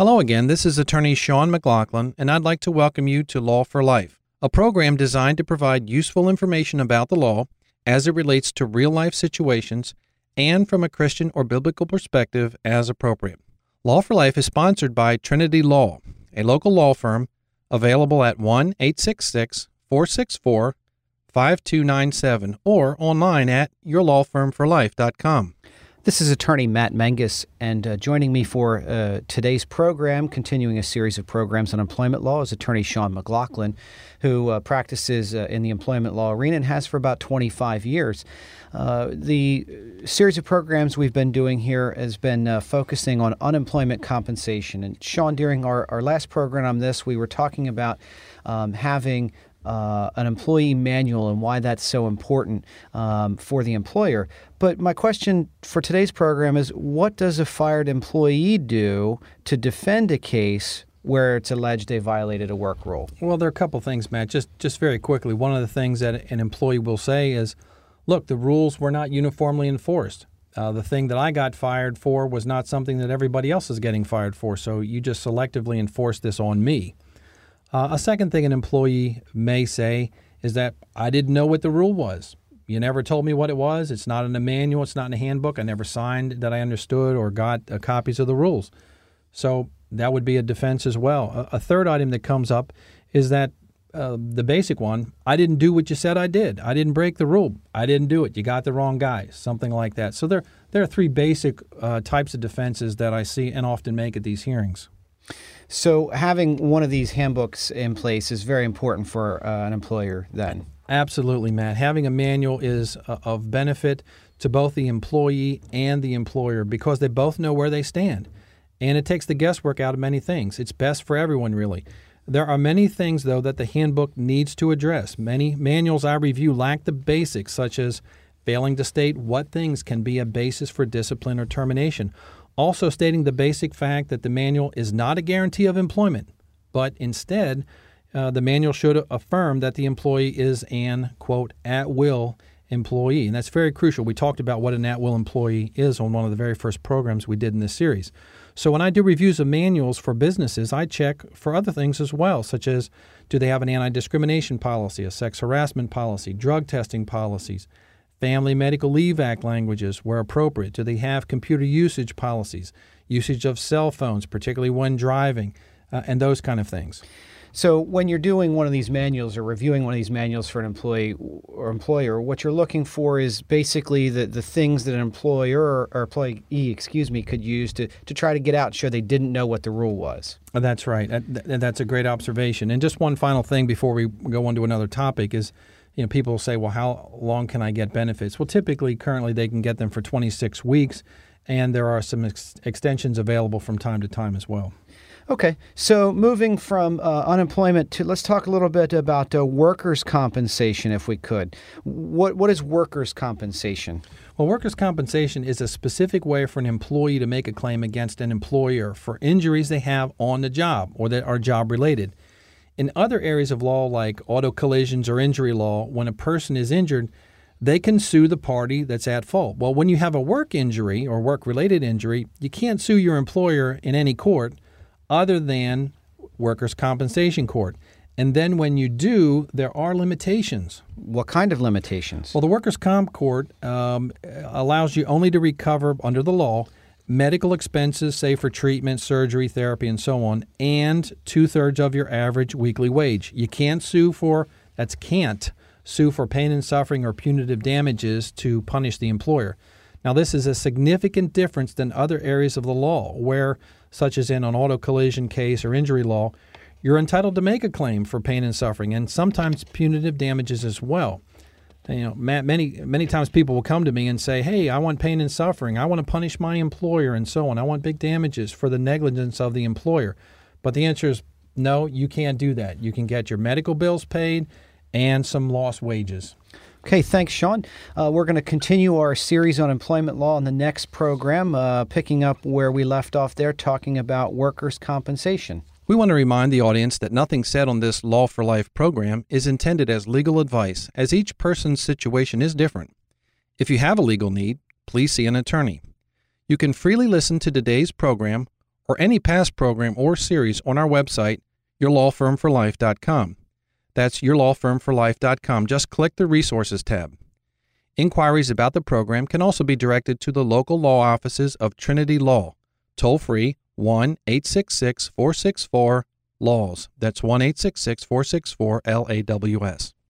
Hello again. This is attorney Sean McLaughlin, and I'd like to welcome you to Law for Life, a program designed to provide useful information about the law as it relates to real life situations and from a Christian or biblical perspective as appropriate. Law for Life is sponsored by Trinity Law, a local law firm available at 1 866 464 5297 or online at yourlawfirmforlife.com. This is attorney Matt Menges, and uh, joining me for uh, today's program, continuing a series of programs on employment law, is attorney Sean McLaughlin, who uh, practices uh, in the employment law arena and has for about 25 years. Uh, the series of programs we've been doing here has been uh, focusing on unemployment compensation. And Sean, during our, our last program on this, we were talking about um, having uh, an employee manual and why that's so important um, for the employer. But my question for today's program is what does a fired employee do to defend a case where it's alleged they violated a work rule? Well, there are a couple things, Matt. Just just very quickly, one of the things that an employee will say is, "Look, the rules were not uniformly enforced. Uh, the thing that I got fired for was not something that everybody else is getting fired for. So you just selectively enforced this on me." Uh, a second thing an employee may say is that I didn't know what the rule was. You never told me what it was. It's not in the manual. It's not in the handbook. I never signed that I understood or got uh, copies of the rules. So that would be a defense as well. A, a third item that comes up is that uh, the basic one I didn't do what you said I did. I didn't break the rule. I didn't do it. You got the wrong guy. Something like that. So there, there are three basic uh, types of defenses that I see and often make at these hearings. So having one of these handbooks in place is very important for uh, an employer then. Absolutely, Matt. Having a manual is uh, of benefit to both the employee and the employer because they both know where they stand. And it takes the guesswork out of many things. It's best for everyone, really. There are many things, though, that the handbook needs to address. Many manuals I review lack the basics, such as failing to state what things can be a basis for discipline or termination, also stating the basic fact that the manual is not a guarantee of employment, but instead, uh, the manual should affirm that the employee is an, quote, at will employee. And that's very crucial. We talked about what an at will employee is on one of the very first programs we did in this series. So when I do reviews of manuals for businesses, I check for other things as well, such as do they have an anti discrimination policy, a sex harassment policy, drug testing policies, Family Medical Leave Act languages where appropriate. Do they have computer usage policies, usage of cell phones, particularly when driving, uh, and those kind of things? So, when you're doing one of these manuals or reviewing one of these manuals for an employee or employer, what you're looking for is basically the, the things that an employer or employee, excuse me, could use to, to try to get out and show they didn't know what the rule was. That's right. That's a great observation. And just one final thing before we go on to another topic is you know, people say, well, how long can I get benefits? Well, typically, currently, they can get them for 26 weeks, and there are some ex- extensions available from time to time as well. Okay, so moving from uh, unemployment to let's talk a little bit about uh, workers' compensation, if we could. What what is workers' compensation? Well, workers' compensation is a specific way for an employee to make a claim against an employer for injuries they have on the job or that are job related. In other areas of law, like auto collisions or injury law, when a person is injured, they can sue the party that's at fault. Well, when you have a work injury or work related injury, you can't sue your employer in any court other than workers' compensation court. And then when you do, there are limitations. What kind of limitations? Well, the workers' comp court um, allows you only to recover under the law medical expenses, say for treatment, surgery, therapy, and so on, and two thirds of your average weekly wage. You can't sue for, that's can't sue for pain and suffering or punitive damages to punish the employer. Now, this is a significant difference than other areas of the law, where, such as in an auto collision case or injury law, you're entitled to make a claim for pain and suffering and sometimes punitive damages as well you know, many many times people will come to me and say, "Hey, I want pain and suffering. I want to punish my employer and so on. I want big damages for the negligence of the employer." But the answer is no, you can't do that. You can get your medical bills paid and some lost wages. Okay, thanks, Sean. Uh, we're going to continue our series on employment law in the next program, uh, picking up where we left off there, talking about workers' compensation. We want to remind the audience that nothing said on this Law for Life program is intended as legal advice, as each person's situation is different. If you have a legal need, please see an attorney. You can freely listen to today's program or any past program or series on our website, yourlawfirmforlife.com. That's yourlawfirmforlife.com. Just click the Resources tab. Inquiries about the program can also be directed to the local law offices of Trinity Law, toll free 1 866 464 LAWS. That's 1 866 464 LAWS.